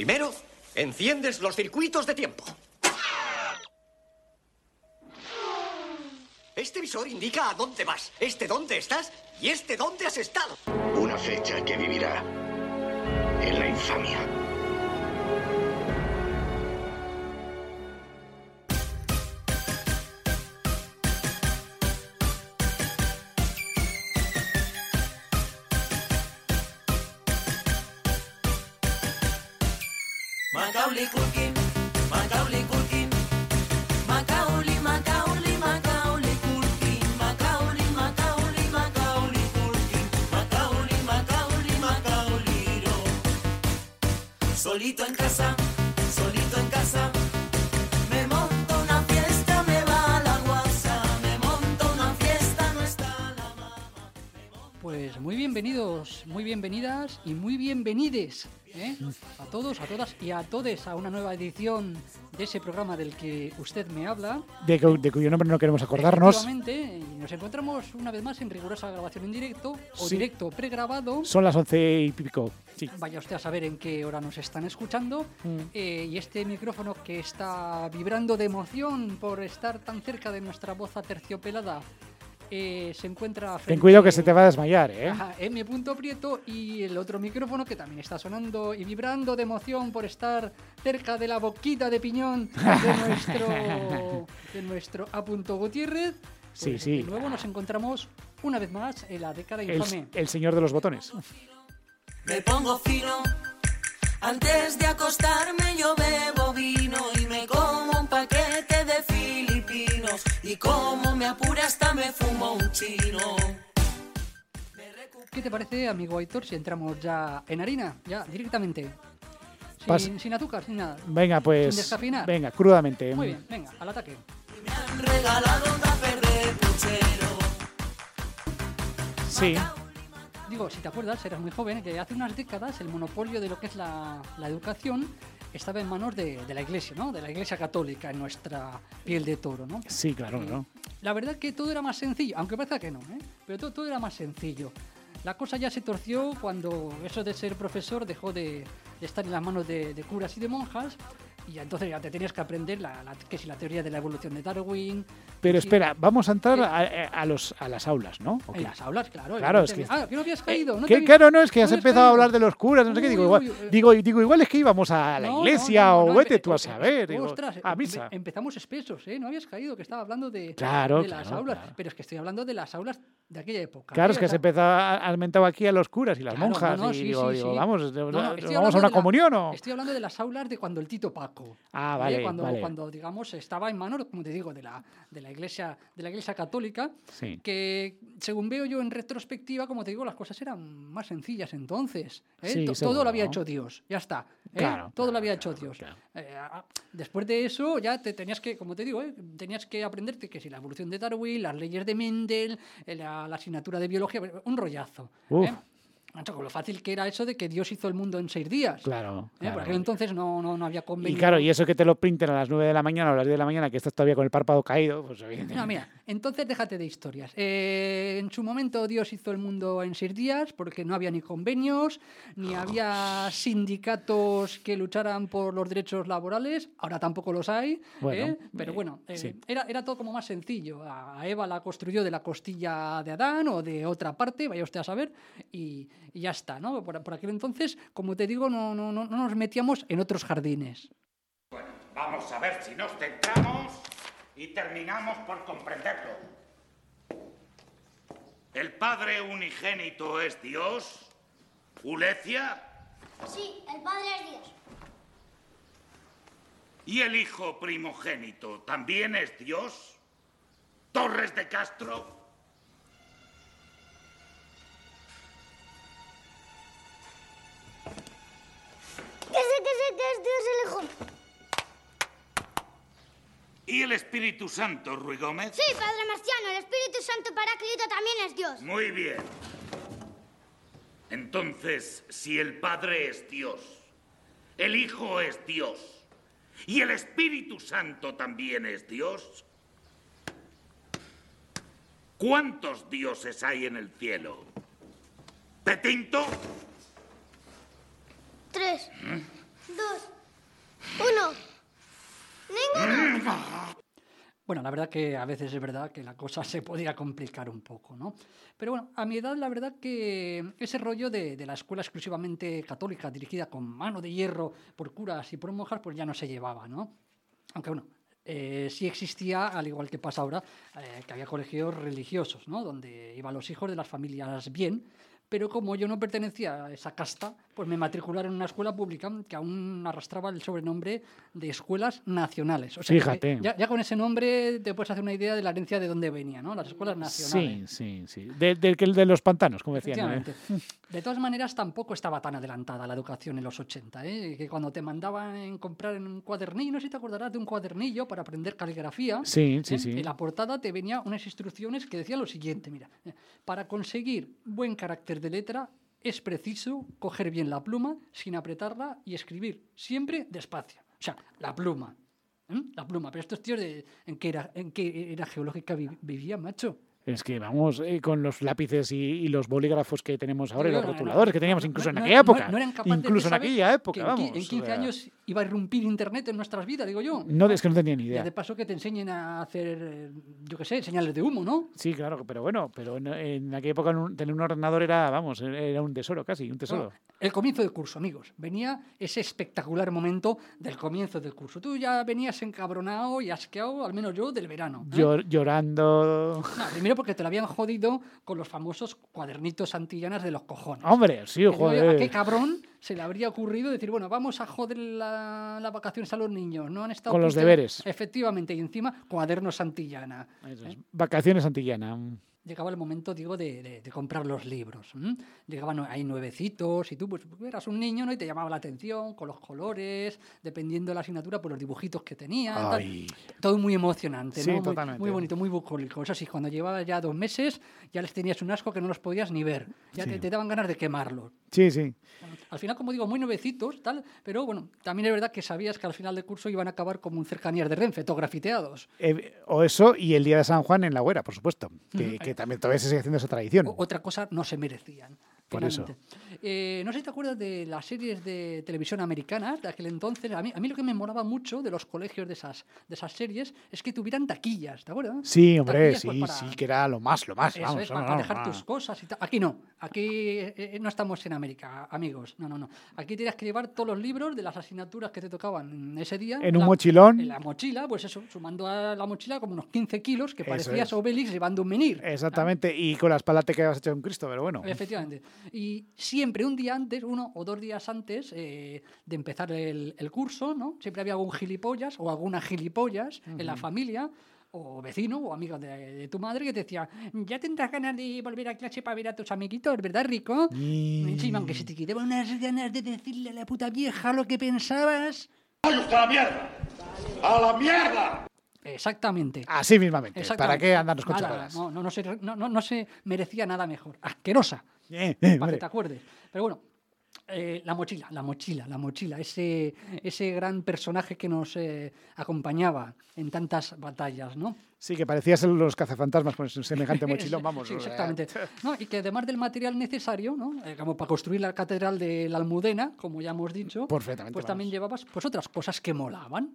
Primero, enciendes los circuitos de tiempo. Este visor indica a dónde vas, este dónde estás y este dónde has estado. Una fecha que vivirá en la infamia. Bienvenidas y muy bienvenides ¿eh? a todos, a todas y a todes a una nueva edición de ese programa del que usted me habla. de, de cuyo nombre no queremos acordarnos. Y nos encontramos una vez más en rigurosa grabación en directo o Sí. directo pregrabado. Son las once y pico. Sí. Vaya usted a saber en qué hora nos están escuchando. Mm. Eh, y este micrófono que está vibrando de emoción por estar tan cerca de nuestra voz aterciopelada eh, se encuentra Ten frente cuidado que se te va a desmayar, ¿eh? Ajá, M. Prieto y el otro micrófono que también está sonando y vibrando de emoción por estar cerca de la boquita de piñón de nuestro, de nuestro A. Gutiérrez. Sí, Pues, sí. De nuevo nos encontramos una vez más en la década El, infame. el señor de los botones. Me pongo fino, antes de acostarme yo bebo vino y como me apura hasta me fumo un chino. ¿Qué te parece, amigo Aitor, si entramos ya en harina? Ya, directamente. Sin, sin azúcar, sin nada. Venga, pues. Sin descafeinar. Venga, crudamente. Muy bien, venga, al ataque. Me han regalado un tupper de puchero. Sí. Digo, si te acuerdas, eras muy joven, que hace unas décadas el monopolio de lo que es la, la educación estaba en manos de, de la Iglesia, ¿no? De la Iglesia Católica en nuestra piel de toro, ¿no? Sí, claro, ¿no? La verdad que todo era más sencillo, aunque parezca que no, ¿eh? Pero todo, todo era más sencillo. La cosa ya se torció cuando eso de ser profesor dejó de, de estar en las manos de, de curas y de monjas y ya entonces ya te tenías que aprender la, la- que si la teoría de la evolución de Darwin. Pero si- espera, vamos a entrar ¿Qué? a, a los, a las aulas, ¿no? ¿O En las aulas, claro. Claro, es que-. Ah, que no habías caído. no te Que habías- claro, no, es que has no empezado a hablar de los curas, no sé qué. Digo, uy, igual, uy, eh. digo, digo, igual es que íbamos a la iglesia o vete tú a eh, saber. digo, ostras, a empe- misa. empezamos espesos, ¿eh? No habías caído, que estaba hablando de, Claro, de las claro, aulas. claro. Pero es que estoy hablando de las aulas de aquella época. Claro, ¿eh? es que has sea, empezado a- has mentado aquí a los curas y las monjas. y digo, vamos, ¿vamos a una comunión o...? Estoy hablando de las aulas de cuando el Tito Paco. Ah, ¿eh? vale, Cuando, vale. cuando, digamos, estaba en manos, como te digo, de la, de la iglesia, de la iglesia católica, Sí. que según veo yo en retrospectiva, como te digo, las cosas eran más sencillas entonces. ¿eh? Sí, todo seguro, lo había ¿no? hecho Dios, ya está. ¿eh? Claro, todo lo había hecho Dios. claro. Eh, después de eso ya te tenías que, como te digo, tenías que aprenderte que si la evolución de Darwin, las leyes de Mendel, la, la asignatura de biología, un rollazo. Uf. Macho, con lo fácil que era eso de que Dios hizo el mundo en seis días. Claro, ¿eh? claro. Por aquel entonces no, no, no había Y convenio. claro, y eso que te lo pinten a las 9 de la mañana o a las 10 de la mañana, que estás todavía con el párpado caído, pues evidentemente. No, mira, entonces déjate de historias. Eh, en su momento Dios hizo el mundo en seis días porque no había ni convenios, ni había sindicatos que lucharan por los derechos laborales, ahora tampoco los hay, Bueno, ¿eh? pero eh, bueno, sí. era, era todo como más sencillo. A Eva la construyó de la costilla de Adán o de otra parte, vaya usted a saber, y, y ya está, ¿no? Por, por aquel entonces, como te digo, no, no, no, no nos metíamos en otros jardines. Vamos a ver si nos centramos y terminamos por comprenderlo. ¿El Padre unigénito es Dios? ¿Ulecia? Sí, el Padre es Dios. ¿Y el Hijo primogénito también es Dios? ¿Torres de Castro? Dios el Hijo. ¿Y el Espíritu Santo, Ruy Gómez? Sí, Padre Marciano, el Espíritu Santo Paráclito también es Dios. Muy bien. Entonces, si el Padre es Dios, el Hijo es Dios y el Espíritu Santo también es Dios, ¿cuántos dioses hay en el cielo? ¿Petinto? Tres. Dos, uno. ¡Ninguno! Bueno, la verdad que a veces es verdad que la cosa se podía complicar un poco, ¿no? Pero bueno, a mi edad la verdad que ese rollo de, la escuela exclusivamente católica, dirigida con mano de hierro por curas y por monjas, pues ya no se llevaba, ¿no? Aunque bueno, eh, sí existía, al igual que pasa ahora, eh, que había colegios religiosos, ¿no? Donde iban los hijos de las familias bien, pero como yo no pertenecía a esa casta, pues me matricularon en una escuela pública que aún arrastraba el sobrenombre de escuelas nacionales. O sea, Fíjate. Ya, ya con ese nombre te puedes hacer una idea de la herencia de dónde venía, ¿no? Las escuelas Sí, nacionales. sí, sí. De, de- el de los pantanos, como decían. ¿eh? De todas maneras, tampoco estaba tan adelantada la educación en los 80, ¿eh? que cuando te mandaban en comprar en un cuadernillo, no sé si te acordarás de un cuadernillo para aprender caligrafía. Sí, sí, ¿eh? sí. En la portada te venía unas instrucciones que decían lo siguiente, mira, eh, para conseguir buen carácter de letra es preciso coger bien la pluma sin apretarla y escribir siempre despacio. O sea, la pluma. ¿eh? La pluma. Pero estos tíos, de, ¿en, qué era, ¿en qué era geológica vi- vivían, macho? Es que vamos eh, con los lápices y, y los bolígrafos que tenemos ahora y los rotuladores que teníamos incluso en aquella época. no eran capaces de incluso en aquella que época, vamos. En 15 o sea, años iba a irrumpir Internet en nuestras vidas, digo yo. No, es que no tenía ni idea. de paso que te enseñen a hacer, eh, yo qué sé, señales de humo, ¿no? Sí, claro, pero bueno, pero en, en aquella época tener un ordenador era, vamos, era un tesoro casi, un tesoro. Bueno, el comienzo del curso, amigos. Venía ese espectacular momento del comienzo del curso. Tú ya venías encabronado y asqueado, al menos yo, del verano. ¿eh? Llor- llorando. No, primero porque te lo habían jodido con los famosos cuadernitos antillanas de los cojones. Hombre, sí, Que digo yo, ¿A qué joder. cabrón se le habría ocurrido decir, bueno, vamos a joder la- las vacaciones a los niños? ¿No han estado Con los pintados?". deberes. Efectivamente, y encima cuadernos antillana. Vacaciones antillana. Llegaba el momento, digo, de, de- de comprar los libros. ¿m? Llegaban ahí nuevecitos y tú, pues, eras un niño, ¿no? Y te llamaba la atención con los colores, dependiendo de la asignatura, por los dibujitos que tal. Ay. Todo muy emocionante, Sí, ¿no? Muy-. Muy, bonito, muy bucólico. Eso sí, cuando llevabas ya dos meses, ya les tenías un asco que no los podías ni ver. Ya te, te daban ganas de quemarlos. Sí, sí. Al final, como digo, muy nuevecitos, tal, pero bueno, también es verdad que sabías que al final del curso iban a acabar como un cercanías de Renfe, todo grafiteados. Eh, o eso y el día de San Juan en la Huera, por supuesto. Que, que también todavía se sigue haciendo esa tradición. Otra cosa no se merecían. Por eso. Eh, no sé si te acuerdas de las series de televisión americanas de aquel entonces. A mí, a mí lo que me molaba mucho de los colegios de esas, de esas series es que tuvieran taquillas, ¿te acuerdas? Sí, hombre, Taquillas, pues, sí, para- sí, que era lo más, lo más. Eso vamos, es, para, dejar tus cosas y tal. Aquí no, aquí eh, eh, no estamos en América, amigos. No, no, no. Aquí tenías que llevar todos los libros de las asignaturas que te tocaban ese día. En un mochilón. En la mochila, pues eso, sumando a la mochila como unos 15 kilos, que parecías es. Obelix llevando un menir. Exactamente, y con la espalda te quedas hecho un Cristo, pero bueno. Efectivamente. Y siempre un día antes, uno o dos días antes eh, de empezar el, el curso, ¿no? Siempre había algún gilipollas o alguna gilipollas en la familia o vecino o amigo de, de tu madre que te decía, ya tendrás ganas de volver a clase para ver a tus amiguitos, ¿verdad, Rico? Y- Encima, aunque se te quitaban unas ganas de decirle a la puta vieja lo que pensabas. ¡A la mierda! ¡A la mierda! Exactamente. Así mismamente. ¿Para Exactamente. qué andarnos con chorradas? no, no, no, se, no, no- no se merecía nada mejor. Asquerosa. Eh, eh, para que te acuerdes. Pero bueno, eh, la mochila, la mochila, la mochila, ese, ese gran personaje que nos eh, acompañaba en tantas batallas, ¿no? Sí, que parecías los cazafantasmas con semejante mochilón, vamos. Sí, exactamente. No, y que además del material necesario, ¿no? Eh, como para construir la catedral de la Almudena, como ya hemos dicho, pues vamos. también llevabas pues otras cosas que molaban.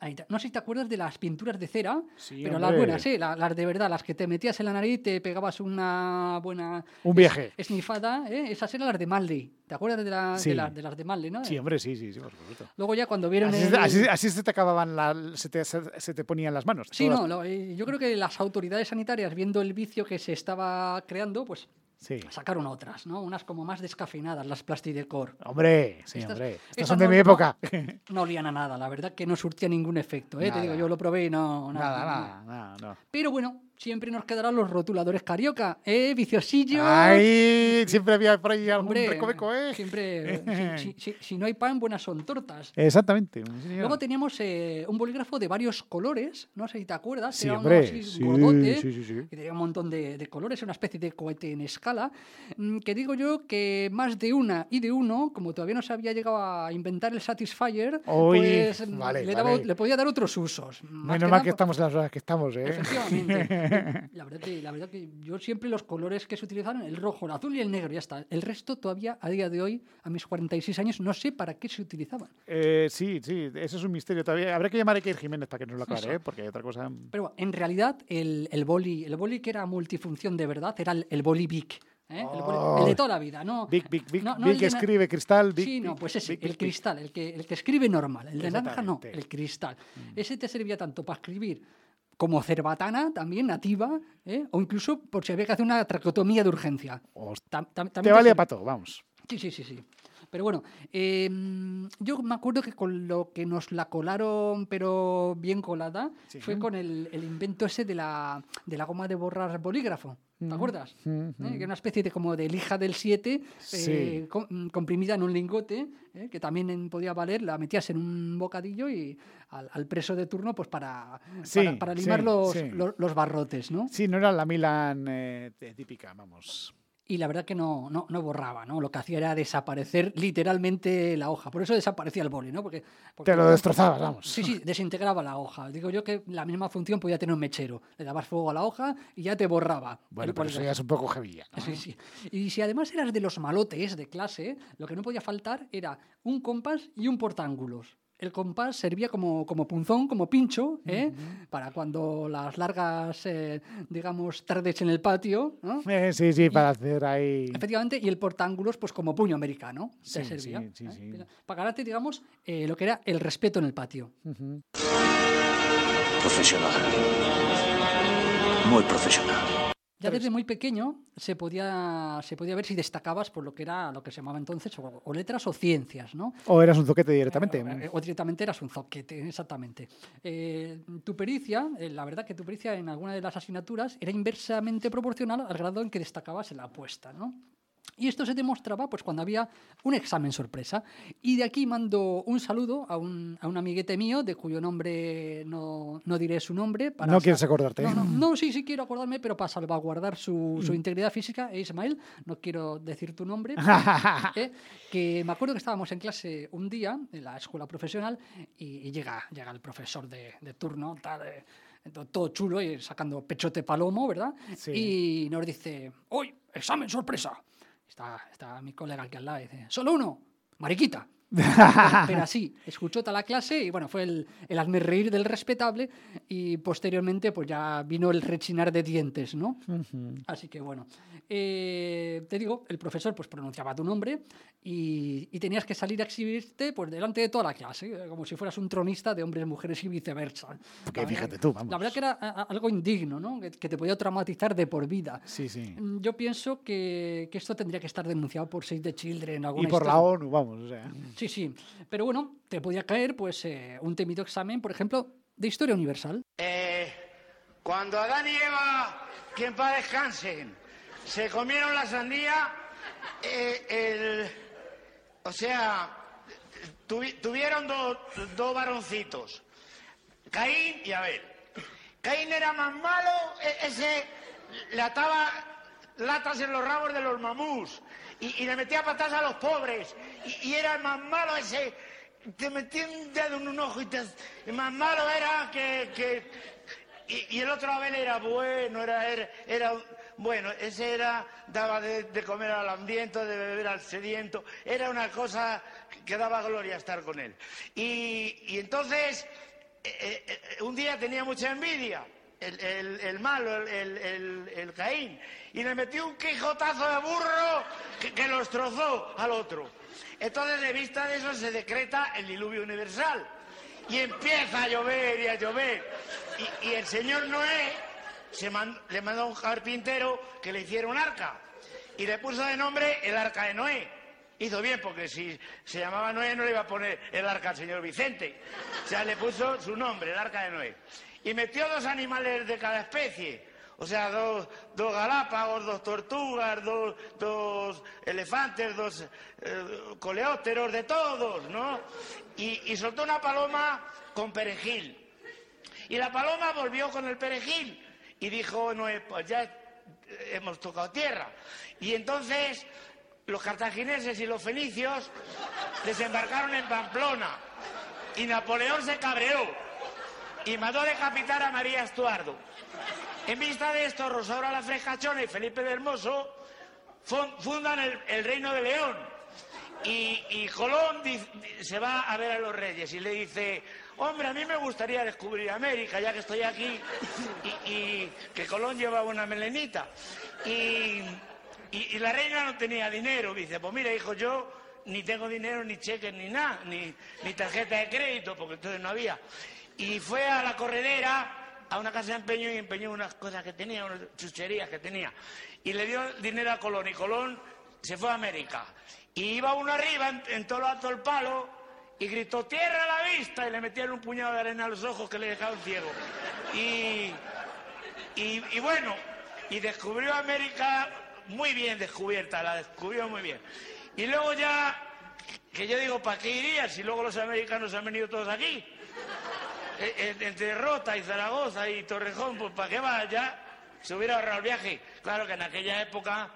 Ahí no sé si te acuerdas de las pinturas de cera, Sí, pero las buenas, sí, la- las de verdad, las que te metías en la nariz, te pegabas una buena Un viaje. es- esnifada, ¿eh? esas eran las de Maldi. ¿Te acuerdas de, la- Sí. de, la- de las de Maldi, no? Sí, hombre, sí, sí, sí, por supuesto. Luego ya cuando vieron Así, el- así- así se te acababan, la- se, te, se, se te ponían las manos. Sí, todas- no, lo- eh, yo creo que las autoridades sanitarias, viendo el vicio que se estaba creando, pues Sí. sacaron otras, ¿no? Unas como más descafeinadas, las Plastidecor. Hombre, sí, Estas- hombre. Estas estas son de no- mi época. No olían a nada, la verdad que no surtía ningún efecto, ¿eh? Te digo, yo lo probé y no... nada, nada, nada, no. Pero bueno, siempre nos quedarán los rotuladores carioca, ¿eh? Viciosillo. Ay, siempre había por ahí algún Hombre, recoveco, ¿eh? Siempre, eh, si, si- si- no hay pan, buenas son tortas. Exactamente. sí. Luego teníamos eh, un bolígrafo de varios colores, no sé si te acuerdas, Sí, era uno hombre, así sí, gordote, sí, sí, que tenía un montón de, de colores, una especie de cohete en escala, mm, que digo yo que más de una y de uno, como todavía no se había llegado a inventar el Satisfyer, Uy, pues mm, vale, le, daba- vale. le podía dar otros usos. Más Menos mal nada que estamos en las horas que estamos, ¿eh? Efectivamente. La verdad, que, la verdad que yo siempre los colores que se utilizaron, el rojo, el azul y el negro, ya está. El resto todavía, a día de hoy, a mis 46 años, no sé para qué se utilizaban. Eh, sí, sí, eso es un misterio todavía. Habrá que llamar a Iker Jiménez para que nos lo aclare. ¿eh? porque otra cosa... Pero en realidad, el, el boli, el boli que era multifunción de verdad, era el, el boli Bic. ¿eh? El, de toda la vida, ¿no? Big, big, big, no- no big el na- escribe cristal, big, sí, no, pues ese, big, el cristal, el que, el que escribe normal. El de naranja no. Mm. el cristal. Ese te servía tanto para escribir como cerbatana, también nativa, ¿eh? o incluso por si había que hacer una traqueotomía de urgencia. Host- Tam- tam- Te servía. para todo, vamos. Sí, sí, sí, sí. Pero bueno, eh, yo me acuerdo que con lo que nos la colaron, pero bien colada, Sí. fue con el, el invento ese de la, de la goma de borrar bolígrafo. ¿Te acuerdas? Mm, ¿Eh? Que era una especie de como de lija del 7 Sí. comprimida en un lingote, ¿eh? que también podía valer, la metías en un bocadillo y al, al preso de turno pues para, Sí, para, para limar sí, los, los, los barrotes, ¿no? Sí, no era la Milan eh, típica, vamos. Y la verdad que no, no, no borraba, ¿no? Lo que hacía era desaparecer literalmente la hoja. Por eso desaparecía el boli, ¿no? Porque, porque- Te lo destrozabas, vamos. Sí, sí, desintegraba la hoja. Digo yo que la misma función podía tener un mechero. Le dabas fuego a la hoja y ya te borraba. Bueno, pero eso ya es un poco ¿no? Sí, sí. Y si además eras de los malotes de clase, lo que no podía faltar era un compás y un portángulos. El compás servía como, como punzón, como pincho, ¿eh? para cuando las largas, eh, digamos, tardes en el patio. ¿no? Eh, sí, sí, para hacer ahí... Efectivamente, y el portángulos, pues como puño americano, te Sí, servía. sí, sí, ¿eh? sí. Para ganarte, digamos, eh, lo que era el respeto en el patio. Profesional. Muy profesional. Ya desde muy pequeño se podía, se podía ver si destacabas por lo que era lo que se llamaba entonces o, o letras o ciencias, ¿no? O eras un zoquete directamente. Eh, O directamente eras un zoquete, exactamente. Eh, tu pericia, eh, la verdad que tu pericia en alguna de las asignaturas era inversamente proporcional al grado en que destacabas en la apuesta, ¿no? Y esto se demostraba pues, cuando había un examen sorpresa. Y de aquí mando un saludo a un, a un amiguete mío, de cuyo nombre no, no diré su nombre. Para No quieres acordarte. No, no, no, sí, sí quiero acordarme, pero para salvaguardar su, Mm. su integridad física, eh, Ismael, no quiero decir tu nombre, eh, que me acuerdo que estábamos en clase un día, en la escuela profesional, y, y llega, llega el profesor de, de turno, tal, eh, to- todo chulo, y sacando pechote palomo, ¿verdad? Sí. Y nos dice, ¡Hoy, examen sorpresa! Está, está mi colega aquí al lado y dice, ¡Solo uno! ¡Mariquita! Pero así, escuchó toda la clase y bueno, fue el, el reír del respetable y posteriormente pues ya vino el rechinar de dientes, ¿no? Así que bueno, eh, te digo, el profesor pues pronunciaba tu nombre y, y tenías que salir a exhibirte pues delante de toda la clase, eh, como si fueras un tronista de hombres, mujeres y viceversa. Porque La verdad- fíjate tú, vamos. La verdad que era a- a- algo indigno, ¿no? Que, que te podía traumatizar de por vida. Sí, sí. Mm, Yo pienso que, que esto tendría que estar denunciado por Save the Children. Y alguna por la historia. ONU, vamos, o sea. Sí, sí. Pero bueno, te podía caer pues eh, un temido examen, por ejemplo, de historia universal. Eh, cuando Adán y Eva, que en paz descansen, se comieron la sandía, eh, el- o sea, tuvi- tuvieron dos dos varoncitos, Caín y Abel. Caín era más malo, e- ese le ataba latas en los rabos de los mamús y, le metía patas a los pobres. Y, y era más malo ese, te metía un dedo en un ojo y te... más malo era que... y, el otro Abel era bueno, era, era, bueno, ese era, daba de, comer al hambriento, de beber al sediento, era una cosa que daba gloria estar con él. Y, y entonces, eh, eh, un día tenía mucha envidia, el, malo, el, Caín, y le metió un quijotazo de burro que, que lo destrozó al otro. Entonces, de vista de eso, se decreta el diluvio universal. Y empieza a llover y a llover. Y, el señor Noé se le mandó a un carpintero que le hiciera un arca. Y le puso de nombre el arca de Noé. Hizo bien, porque si se llamaba Noé no le iba a poner el arca al señor Vicente. O sea, le puso su nombre, el arca de Noé. Y metió dos animales de cada especie. O sea, dos, dos galápagos, dos tortugas, dos, dos elefantes, dos eh, coleópteros, de todos, ¿no? Y, soltó una paloma con perejil. Y la paloma volvió con el perejil y dijo, no, pues ya hemos tocado tierra. Y entonces los cartagineses y los fenicios desembarcaron en Pamplona y Napoleón se cabreó y mandó decapitar a María Estuardo. En vista de esto, Rosaura la Frescachona y Felipe de Hermoso fun- fundan el, Reino de León. Y, y Colón se va a ver a los reyes y le dice, hombre, a mí me gustaría descubrir América, ya que estoy aquí, y, que Colón llevaba una melenita. Y- y la reina no tenía dinero. Dice, pues mira, hijo, yo ni tengo dinero, ni cheques, ni nada, ni, ni tarjeta de crédito, porque entonces no había. Y fue a la corredera, a una casa de empeño, y empeñó unas cosas que tenía, unas chucherías que tenía. Y le dio dinero a Colón, y Colón se fue a América. Y iba uno arriba, en, todo lo alto del palo, y gritó, tierra a la vista, y le metieron un puñado de arena a los ojos que le dejaron ciego. Y bueno, y descubrió América muy bien descubierta, la descubrió muy bien. Y luego ya, que yo digo, ¿para qué iría si luego los americanos han venido todos aquí? Eh, Entre Rota y Zaragoza y Torrejón, pues ¿para qué va? Ya se hubiera ahorrado el viaje. Claro que en aquella época,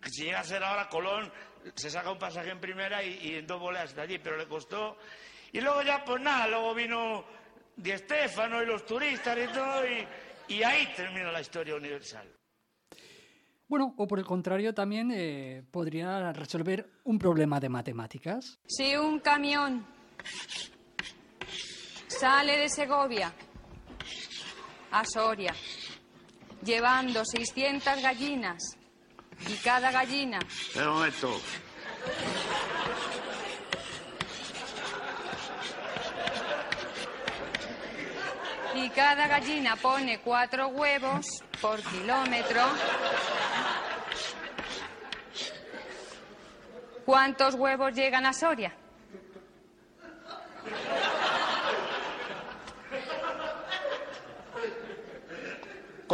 que si llega a ser ahora Colón, se saca un pasaje en primera y, y en dos boleas hasta allí, pero le costó. Y luego ya, pues nada, luego vino Di Stéfano y los turistas y todo, y, y ahí terminó la historia universal. Bueno, o por el contrario también eh, podría resolver un problema de matemáticas. Si un camión sale de Segovia a Soria llevando 600 gallinas y cada gallina un momento. y cada gallina pone cuatro huevos por kilómetro, ¿cuántos huevos llegan a Soria?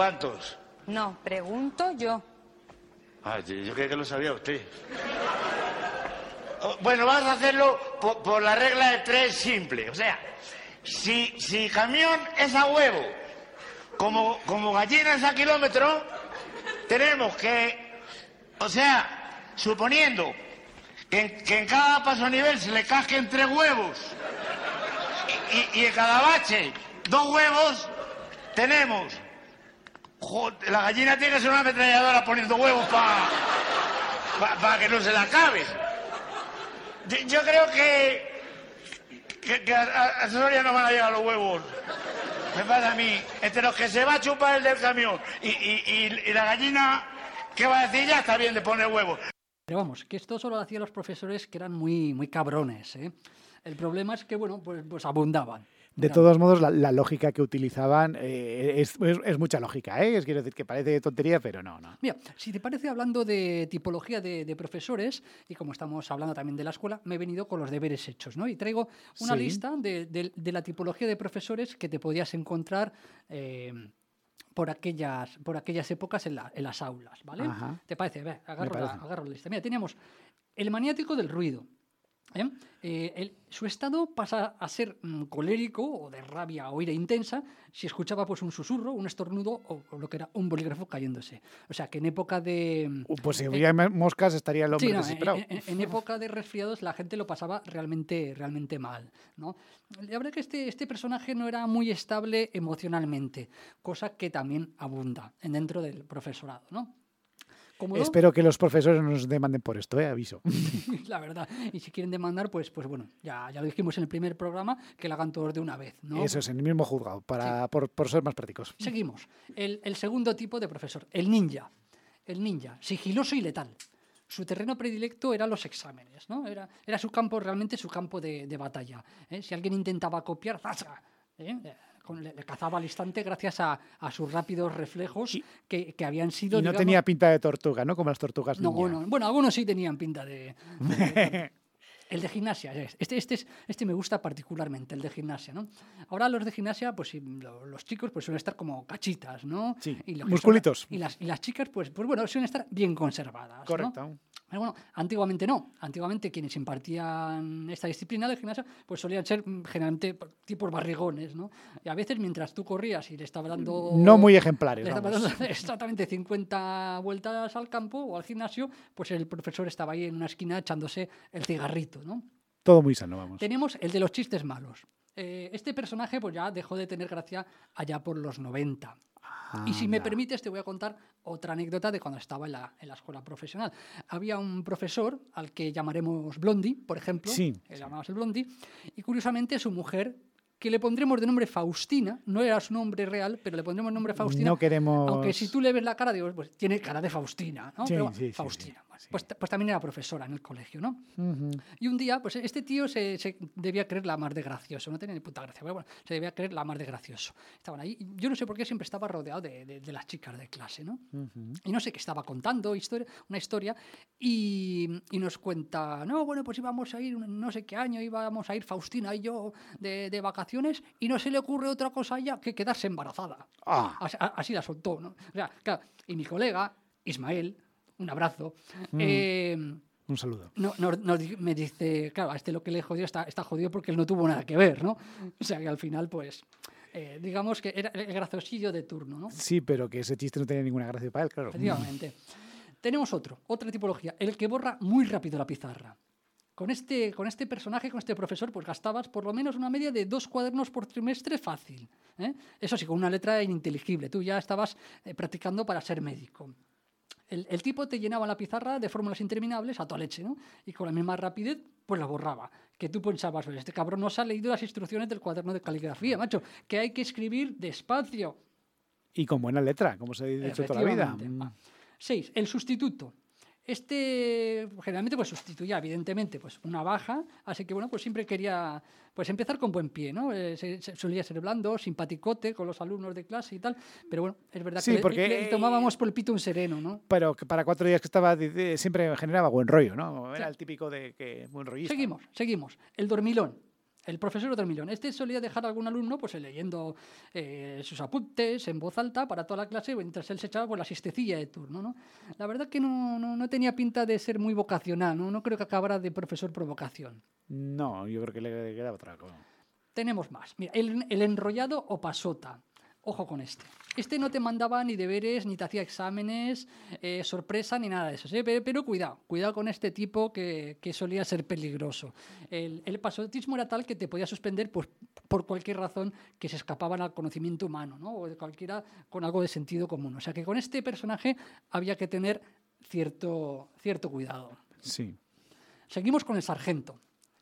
¿Cuántos? No, pregunto yo. Ah, yo, creía que lo sabía usted. Oh, Bueno, vamos a hacerlo por, por la regla de tres simple. O sea, si, si camión es a huevo, como, como gallina es a kilómetro, tenemos que, o sea, suponiendo que en, que en cada paso a nivel se le casquen tres huevos y, y- y en cada bache dos huevos, tenemos Jo- la gallina tiene que ser una ametralladora poniendo huevos para que no se la acabe. Yo, creo que, que, a, Soria no van a llegar los huevos. Me pasa a mí. Entre los que se va a chupar el del camión y, y- y- y la gallina, ¿qué va a decir? Ya está bien de poner huevos. Pero vamos, que esto solo lo hacían los profesores que eran muy, muy cabrones. ¿eh? El problema es que, bueno, pues, pues abundaban. De todos modos, la, la lógica que utilizaban eh, es, es- es mucha lógica, ¿eh? Es, quiero decir que parece tontería, pero no, no. Mira, si te parece, hablando de tipología de, de profesores, y como estamos hablando también de la escuela, me he venido con los deberes hechos, ¿no? Y traigo una Sí. lista de, de- de la tipología de profesores que te podías encontrar eh, por, aquellas, por aquellas épocas en, la- en las aulas, ¿vale? Ajá. ¿Te parece? Ve, agarro, la, parece. agarro la lista. Mira, teníamos el maniático del ruido. ¿Eh? Eh, el- su estado pasa a ser mm, colérico o de rabia o ira intensa si escuchaba pues un susurro, un estornudo o, o lo que era un bolígrafo cayéndose. O sea que en época de... Uh, Pues si eh, hubiera moscas estaría el hombre Sí, no, en, desesperado. en- en época de resfriados la gente lo pasaba realmente, realmente mal. ¿no? La verdad que este, este personaje no era muy estable emocionalmente, cosa que también abunda en dentro del profesorado. ¿no? Cómodo, Espero que los profesores nos demanden por esto, ¿eh? Aviso. la verdad. Y si quieren demandar, pues, pues bueno, ya, ya lo dijimos en el primer programa, que lo hagan todos de una vez. ¿no? Eso es, en el mismo juzgado, para, por, por ser más prácticos. Seguimos. El, el segundo tipo de profesor, el ninja. El ninja, sigiloso y letal. Su terreno predilecto eran los exámenes, ¿no? Era, era su campo, realmente su campo de, de batalla. ¿eh? Si alguien intentaba copiar, ¡zasca! ¿eh? Con- Le, le cazaba al instante gracias a, a sus rápidos reflejos que, que habían sido. Y no digamos- tenía pinta de tortuga, ¿no? Como las tortugas no, bueno, bueno, algunos sí tenían pinta de. de- el de gimnasia, es- este, este, es- este me gusta particularmente, el de gimnasia, ¿no? Ahora los de gimnasia, pues los chicos pues suelen estar como cachitas, ¿no? Sí, Y los que son- musculitos. y, las, y las chicas, pues, pues bueno, suelen estar bien conservadas. Correcto. Bueno, antiguamente no. Antiguamente quienes impartían esta disciplina de gimnasia, pues solían ser mm, generalmente tipos barrigones, ¿no? Y a veces mientras tú corrías y le estaba dando... No muy ejemplares, le estaba dando exactamente 50 vueltas al campo o al gimnasio, pues el profesor estaba ahí en una esquina echándose el cigarrito, ¿no? Todo muy sano, vamos. Tenemos el de los chistes malos. Eh, este personaje pues ya dejó de tener gracia allá por los 90. Y si me permites, te voy a contar otra anécdota de cuando estaba en la, en la escuela profesional. Había un profesor al que llamaremos Blondie, por ejemplo. Sí, Le llamamos el Blondie. Y curiosamente su mujer, que le pondremos de nombre Faustina, no era su nombre real, pero le pondremos nombre Faustina. No queremos- Aunque si tú le ves la cara, digo, pues tiene cara de Faustina, ¿no? Sí, Pero, sí, sí, Faustina. sí, sí. Pues, pues también era profesora en el colegio, ¿no? Ujú. Y un día, pues este tío se, se debía creer la más de gracioso, no tenía ni puta gracia, pero bueno, se debía creer la más de gracioso. Estaban ahí, yo no sé por qué siempre estaba rodeado de, de- de las chicas de clase, ¿no? Y no sé qué estaba contando, historia, una historia, y, y nos cuenta, no, bueno, pues íbamos a ir, no sé qué año, íbamos a ir Faustina y yo de, de vacaciones, y no se le ocurre otra cosa a ella que quedarse embarazada. Ah. Así, así la soltó, ¿no? O sea, claro, y mi colega, Ismael, un abrazo, Mm. eh, Un saludo. no, me dice, claro, a este lo que le jodió está, está jodido porque él no tuvo nada que ver, ¿no? O sea que al final, pues, eh, digamos que era el graciosillo de turno, ¿no? Sí, pero que ese chiste no tenía ninguna gracia para él, claro. Efectivamente. Tenemos otro, otra tipología, el que borra muy rápido la pizarra. Con este, con este personaje, con este profesor, pues gastabas por lo menos una media de dos cuadernos por trimestre fácil. ¿eh? Eso sí, con una letra ininteligible. Tú ya estabas eh, practicando para ser médico. El, el tipo te llenaba la pizarra de fórmulas interminables a toda leche, ¿no? Y con la misma rapidez, pues la borraba. Que tú pensabas, "Oye, este cabrón no se ha leído las instrucciones del cuaderno de caligrafía, macho, que hay que escribir despacio. Y con buena letra, como se ha dicho toda la vida. Mm. Seis, el sustituto. Este generalmente pues sustituía evidentemente pues una baja, así que bueno pues siempre quería pues empezar con buen pie, ¿no? Eh, se- se- solía ser blando, simpaticote con los alumnos de clase y tal, pero bueno es verdad Sí, que porque, le, tomábamos por el pito un sereno, ¿no? Pero que para cuatro días que estaba, siempre generaba buen rollo, ¿no? Era Sí. el típico de que buen rollista. Seguimos, seguimos. El dormilón. El profesor dormilón. Este solía dejar a algún alumno pues leyendo eh, sus apuntes en voz alta para toda la clase mientras él se echaba la siestecilla de turno. ¿no? La verdad que no, no, no tenía pinta de ser muy vocacional. ¿no? no creo que acabara de profesor por vocación. No, yo creo que le quedaba otra cosa. Tenemos más. Mira, el, el enrollado o pasota. Ojo con este. Este no te mandaba ni deberes, ni te hacía exámenes, eh, sorpresa, ni nada de eso. ¿sí? Pero, pero cuidado, cuidado con este tipo que, que solía ser peligroso. El, el pasotismo era tal que te podía suspender pues, por cualquier razón que se escapaban al conocimiento humano, ¿no? o de cualquiera con algo de sentido común. O sea que con este personaje había que tener cierto, cierto cuidado. Sí. Seguimos con el sargento.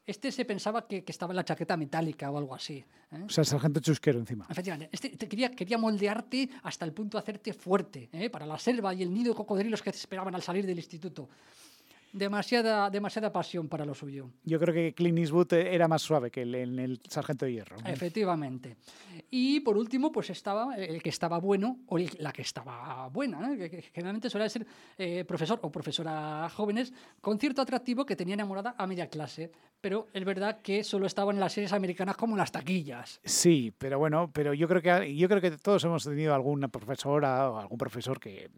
Este se pensaba que, que estaba en la chaqueta metálica o algo así. ¿eh? O sea, el sargento chusquero encima. Efectivamente, este te quería, quería moldearte hasta el punto de hacerte fuerte, ¿eh? para la selva y el nido de cocodrilos que te esperaban al salir del instituto. Demasiada, demasiada pasión para lo suyo. Yo creo que Clint Eastwood era más suave que el, en el sargento de hierro. Efectivamente. Y por último, pues estaba el que estaba bueno o el- la que estaba buena, ¿no? que, que generalmente suele ser eh, profesor o profesora jóvenes con cierto atractivo que tenía enamorada a media clase. Pero es verdad que solo estaban en las series americanas como en las taquillas. Sí, pero bueno, pero yo creo que yo creo que todos hemos tenido alguna profesora o algún profesor que,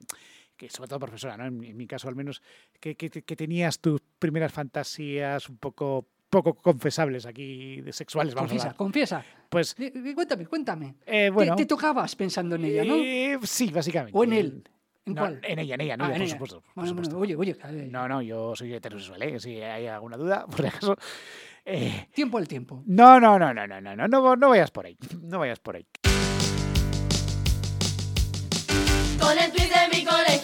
que sobre todo profesora, ¿no? En, mi- en mi caso al menos, que, que, que tenías tus primeras fantasías un poco poco confesables aquí de sexuales, vamos Confiesa, a hablar. confiesa. Pues Cuéntame, cuéntame. eh, Te- bueno, te, tocabas pensando en ella, ¿no? eh, sí, básicamente. ¿O en él? ¿En No, cuál? En ella, en ella, no, Ah, yo, en por ella. supuesto. por Bueno, bueno, supuesto. oye, oye, No, no, yo soy heterosexual, ¿eh? Si hay alguna duda, por si acaso. Eh, tiempo al tiempo. no, no, no, no, no, no, no, no, no vayas por ahí. No vayas por ahí. Con el twist de mi colegio.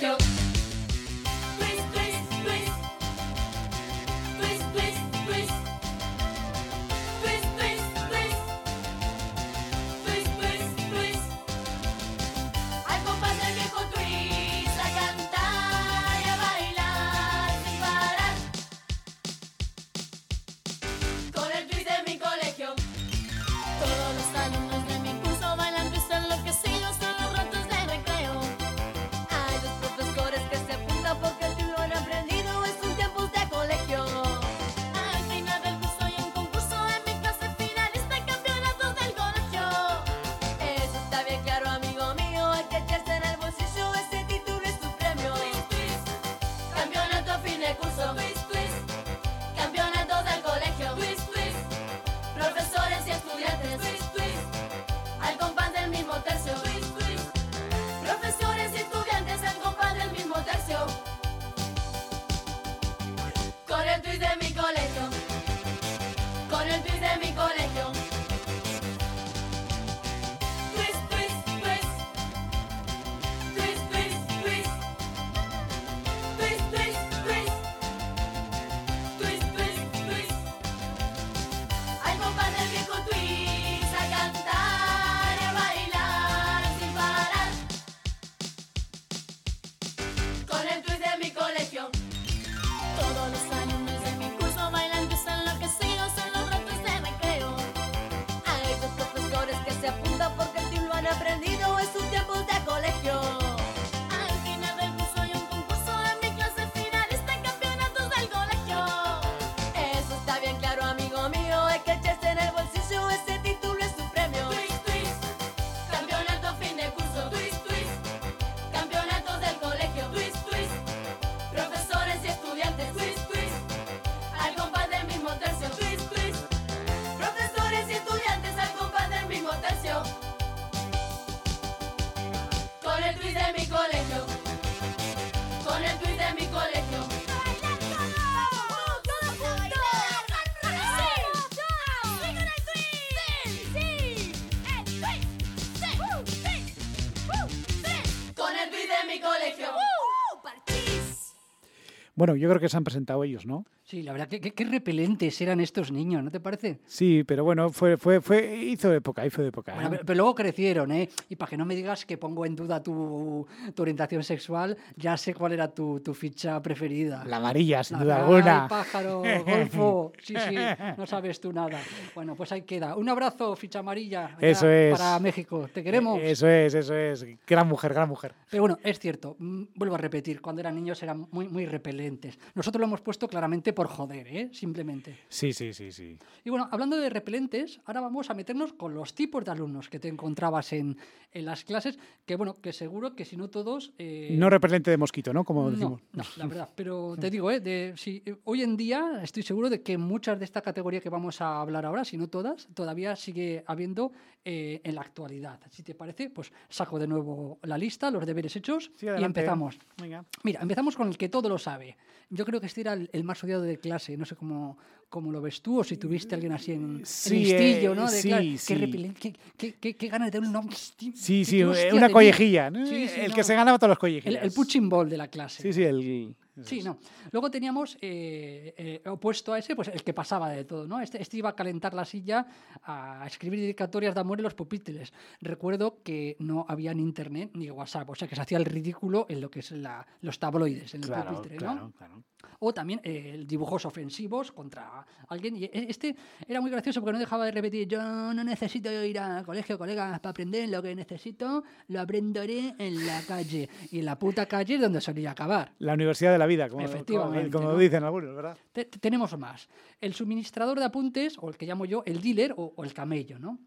Bueno, yo creo que se han presentado ellos, ¿no? Sí, la verdad, que qué, qué repelentes eran estos niños, ¿no te parece? Sí, pero bueno, fue, fue, fue, hizo época, hizo época. Bueno, ¿eh? pero, pero luego crecieron, ¿eh? Y para que no me digas que pongo en duda tu, tu orientación sexual, ya sé cuál era tu, tu ficha preferida. La amarilla, sin La- duda ¡Ay, alguna. pájaro, golfo. Sí, sí, no sabes tú nada. Bueno, pues ahí queda. Un abrazo, ficha amarilla. Eso es. Para México. Te queremos. Eso es, eso es. Gran mujer, gran mujer. Pero bueno, es cierto, mm, vuelvo a repetir, cuando eran niños eran muy, muy repelentes. Nosotros lo hemos puesto claramente por joder, ¿eh? simplemente. Sí, sí, sí, sí. Y bueno, hablando de repelentes, ahora vamos a meternos con los tipos de alumnos que te encontrabas en, en las clases, que bueno, que seguro que si no todos... eh, No repelente de mosquito, ¿no? Como no, decimos. no, la verdad. Pero te digo, ¿eh? de, si, eh, hoy en día estoy seguro de que muchas de esta categoría que vamos a hablar ahora, si no todas, todavía sigue habiendo eh, en la actualidad. Si te parece, pues saco de nuevo la lista, los deberes hechos Sí, y empezamos. Venga. Mira, empezamos con el que todo lo sabe. Yo creo que este era el, el más odiado de clase. No sé cómo, cómo lo ves tú o si tuviste alguien así en, en Sí, listillo, ¿no? De sí, clase, sí. Qué, qué, qué- qué- qué ganas de un nombre. Sí, sí, eh, una collejilla. ¿no? Sí, sí, el no. que se ganaba todos los El, collejillas. el punching ball de la clase. Sí, sí, el. Sí, no. Luego teníamos eh, eh, opuesto a ese, pues el que pasaba de todo, ¿no? Este, este iba a calentar la silla a escribir dedicatorias de amor en los pupitres. Recuerdo que no había ni internet ni WhatsApp, o sea que se hacía el ridículo en lo que es la- los tabloides en el Claro, pupitre, ¿no? claro, claro. O también eh, dibujos ofensivos contra alguien. Y e- este era muy gracioso porque no dejaba de repetir: Yo no necesito ir al colegio, colegas, para aprender lo que necesito, lo aprenderé en la calle. Y en la puta calle es donde solía acabar. La universidad de la vida, como, Efectivamente, como, como ¿no? dicen algunos, ¿verdad? Te- te- tenemos más. El suministrador de apuntes, o el que llamo yo el dealer o, o el camello, ¿no?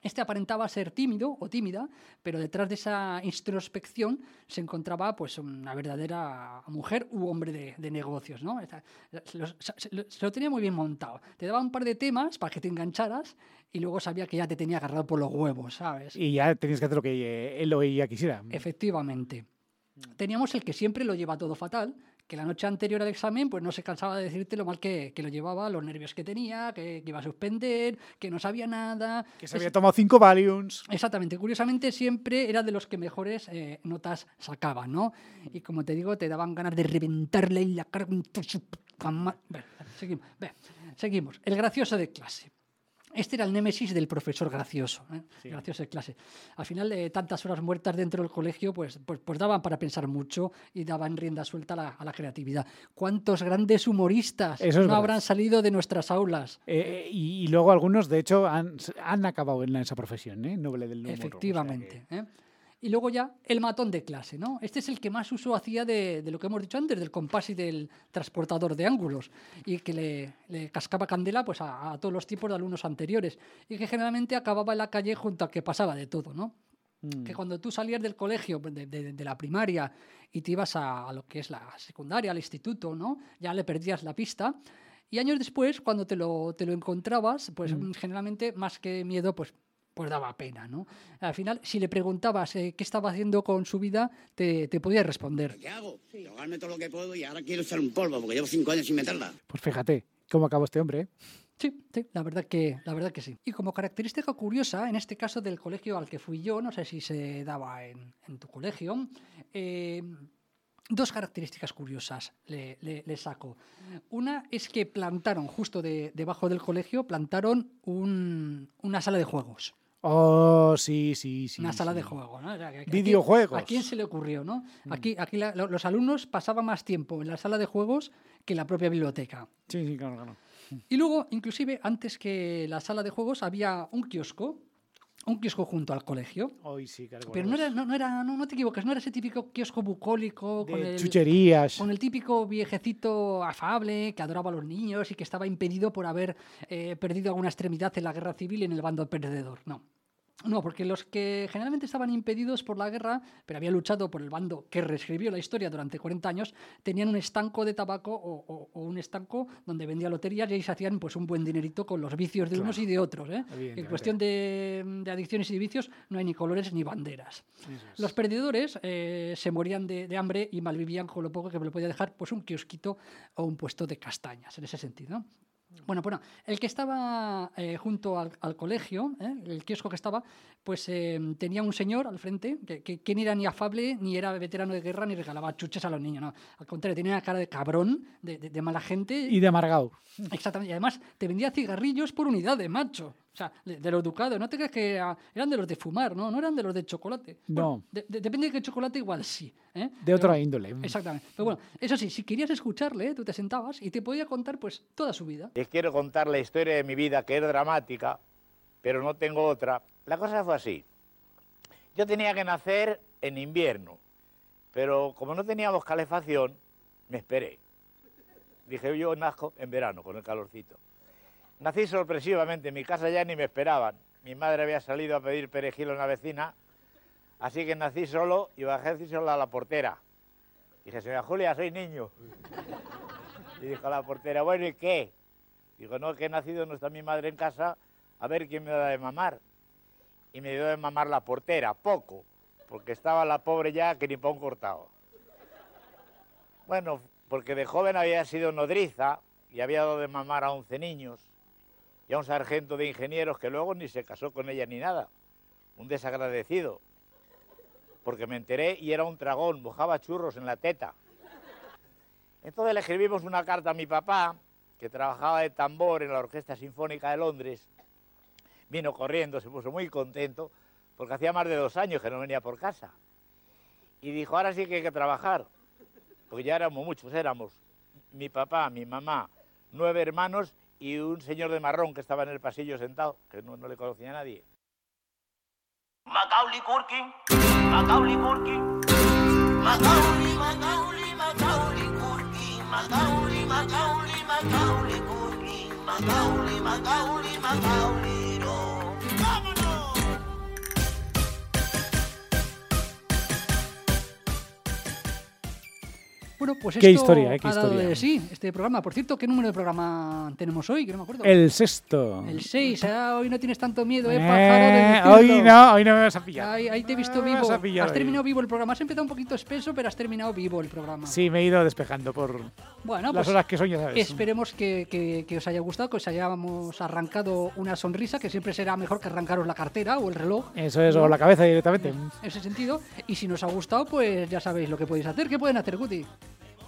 Este aparentaba ser tímido o tímida, pero detrás de esa introspección se encontraba pues una verdadera mujer u hombre de, de negocios, ¿no? Se, se- lo- se lo tenía muy bien montado. Te daba un par de temas para que te engancharas y luego sabía que ya te tenía agarrado por los huevos, ¿sabes? Y ya tenías que hacer lo que eh, él o ella quisiera. Efectivamente. Teníamos el que siempre lo lleva todo fatal, que la noche anterior al examen pues no se cansaba de decirte lo mal que, que lo llevaba, los nervios que tenía, que, que iba a suspender, que no sabía nada. Que se había tomado cinco Valiums. Exactamente, curiosamente siempre era de los que mejores eh, notas sacaban, ¿no? Y como te digo, te daban ganas de reventarle en la cara Bueno, seguimos, seguimos. El gracioso de clase. Este era el némesis del profesor gracioso, ¿eh? gracioso de clase. Al final, de tantas horas muertas dentro del colegio, pues, pues, pues daban para pensar mucho y daban rienda suelta a la, a la creatividad. ¿Cuántos grandes humoristas Eso no verdad. habrán salido de nuestras aulas? Eh, y, y luego algunos, de hecho, han, han acabado en esa profesión, ¿eh? Noble del humor. o sea que- Efectivamente. ¿eh? Y luego ya el matón de clase, ¿no? Este es el que más uso hacía de, de lo que hemos dicho antes, del compás y del transportador de ángulos, y que le, le cascaba candela pues, a, a todos los tipos de alumnos anteriores, y que generalmente acababa en la calle junto a que pasaba de todo, ¿no? Mm. Que cuando tú salías del colegio, de, de- de la primaria, y te ibas a, a lo que es la secundaria, al instituto, ¿no? Ya le perdías la pista. Y años después, cuando te lo, te lo encontrabas, pues Mm. generalmente más que miedo, pues, pues daba pena, ¿no? Al final, si le preguntabas eh, qué estaba haciendo con su vida, te, te podía responder. ¿Qué hago? Drogarme todo lo que puedo y ahora quiero echar un polvo porque llevo cinco años sin meterla. Pues fíjate cómo acabó este hombre, ¿eh? Sí, sí, la verdad que, la verdad que sí. Y como característica curiosa, en este caso del colegio al que fui yo, no sé si se daba en, en tu colegio, eh, dos características curiosas le, le- le saco. Una es que plantaron, justo de- debajo del colegio, plantaron un- una sala de juegos. Oh, sí, sí, sí. una sala sí. de juego, ¿no? O sea, Videojuegos. ¿A quién se le ocurrió, no? Mm. Aquí, aquí la- los alumnos pasaban más tiempo en la sala de juegos que en la propia biblioteca. Sí, sí, claro, claro. Y luego, inclusive, antes que la sala de juegos, había un kiosco, un kiosco junto al colegio. Hoy sí, claro. Pero no era, no, no era, no, no te equivoques, no era ese típico kiosco bucólico con el, chucherías. con el típico viejecito afable que adoraba a los niños y que estaba impedido por haber eh, perdido alguna extremidad en la guerra civil en el bando perdedor. No. No, porque los que generalmente estaban impedidos por la guerra, pero habían luchado por el bando que reescribió la historia durante 40 años, tenían un estanco de tabaco o, o- o un estanco donde vendía loterías y ahí se hacían pues, un buen dinerito con los vicios de unos y de otros. ¿eh? En cuestión de, de adicciones y de vicios no hay ni colores ni banderas. Los perdedores eh, se morían de, de hambre y malvivían con lo poco que me lo podía dejar pues un kiosquito o un puesto de castañas, en ese sentido. ¿no? Bueno, bueno, el que estaba eh, junto al, al colegio, ¿eh? el kiosco que estaba, pues eh, tenía un señor al frente, que, que, que ni era ni afable, ni era veterano de guerra, ni regalaba chuches a los niños, no. Al contrario, tenía una cara de cabrón, de, de- de mala gente. Y de amargado. Exactamente. Y además te vendía cigarrillos por unidad de macho. O sea, de, de los ducados. No te creas que ah, eran de los de fumar, ¿no? No eran de los de chocolate. Bueno, No. de- de- depende de qué chocolate, igual sí. ¿eh? De otra Pero- índole. Exactamente. Pero bueno, eso sí, si querías escucharle, tú te sentabas y te podía contar pues toda su vida. Les quiero contar la historia de mi vida, que es dramática, pero no tengo otra. La cosa fue así. Yo tenía que nacer en invierno, pero como no teníamos calefacción, me esperé. Dije, yo nazco en verano, con el calorcito. Nací sorpresivamente, en mi casa ya ni me esperaban. Mi madre había salido a pedir perejil a una vecina, así que nací solo y bajé solo a la portera. Dije, señora Julia, soy niño. Y dijo la portera, bueno, ¿y qué? Digo, no, que he nacido, no está mi madre en casa, a ver quién me da de mamar. Y me dio de mamar la portera, poco, porque estaba la pobre ya que ni pa' un cortado. Bueno, porque de joven había sido nodriza y había dado de mamar a 11 niños y a un sargento de ingenieros que luego ni se casó con ella ni nada. Un desagradecido. Porque me enteré y era un tragón, mojaba churros en la teta. Entonces le escribimos una carta a mi papá, que trabajaba de tambor en la Orquesta Sinfónica de Londres. Vino corriendo, se puso muy contento, porque hacía más de dos años que no venía por casa. Y dijo, ahora sí que hay que trabajar, porque ya éramos muchos, éramos mi papá, mi mamá, nueve hermanos y un señor de marrón que estaba en el pasillo sentado, que no, no le conocía a nadie. Macaulay Culkin, Macaulay Culkin, Macaulay, Macaulay, Macaulay Culkin, Macaulay, Macaulay, Macaulay Culkin, Macaulay, Macaulay, Macaulay, no. Bueno, pues Qué esto historia, eh, qué ha dado historia. de sí, este programa. Por cierto, ¿qué número de programa tenemos hoy? Que no me acuerdo. El sexto. El 6. hoy no tienes tanto miedo, ¿eh, Eh, pájaro? hoy no, hoy no me vas a pillar. Ahí, ahí te he visto No me vivo. vas a pillar Has hoy. terminado vivo el programa. Has empezado un poquito espeso, pero has terminado vivo el programa. Sí, me he ido despejando por Bueno, las pues horas que ya sabes. Esperemos que, que- que os haya gustado, que os hayamos arrancado una sonrisa, que siempre será mejor que arrancaros la cartera o el reloj. Eso es, ¿no? o la cabeza directamente. En ese sentido. Y si nos ha gustado, pues ya sabéis lo que podéis hacer. ¿Qué pueden hacer, Guti?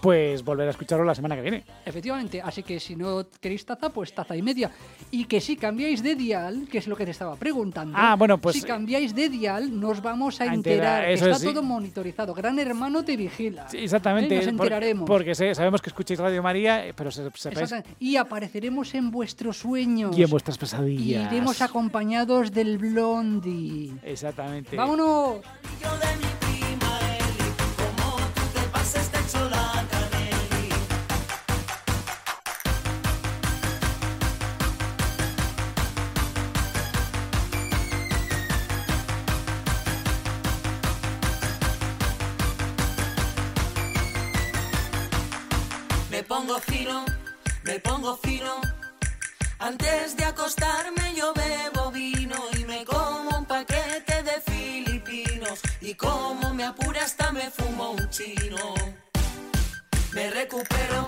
Pues volver a escucharlo la semana que viene. Efectivamente, así que si no queréis taza, pues taza y media. Y que si cambiáis de dial, que es lo que te estaba preguntando. Ah, bueno, pues, Si cambiáis de dial, nos vamos a, a enterar. enterar, que eso está es, sí. todo monitorizado. Gran hermano te vigila. Sí, exactamente. ¿Eh? Nos por- enteraremos. porque sé- sabemos que escucháis Radio María, eh, pero se, sepáis. Y apareceremos en vuestros sueños. y en vuestras Y pesadillas. iremos acompañados del Blondie. Exactamente. ¡Vámonos! Antes de acostarme yo bebo vino y me como un paquete de filipinos. Y como me apura hasta me fumo un chino. Me recupero,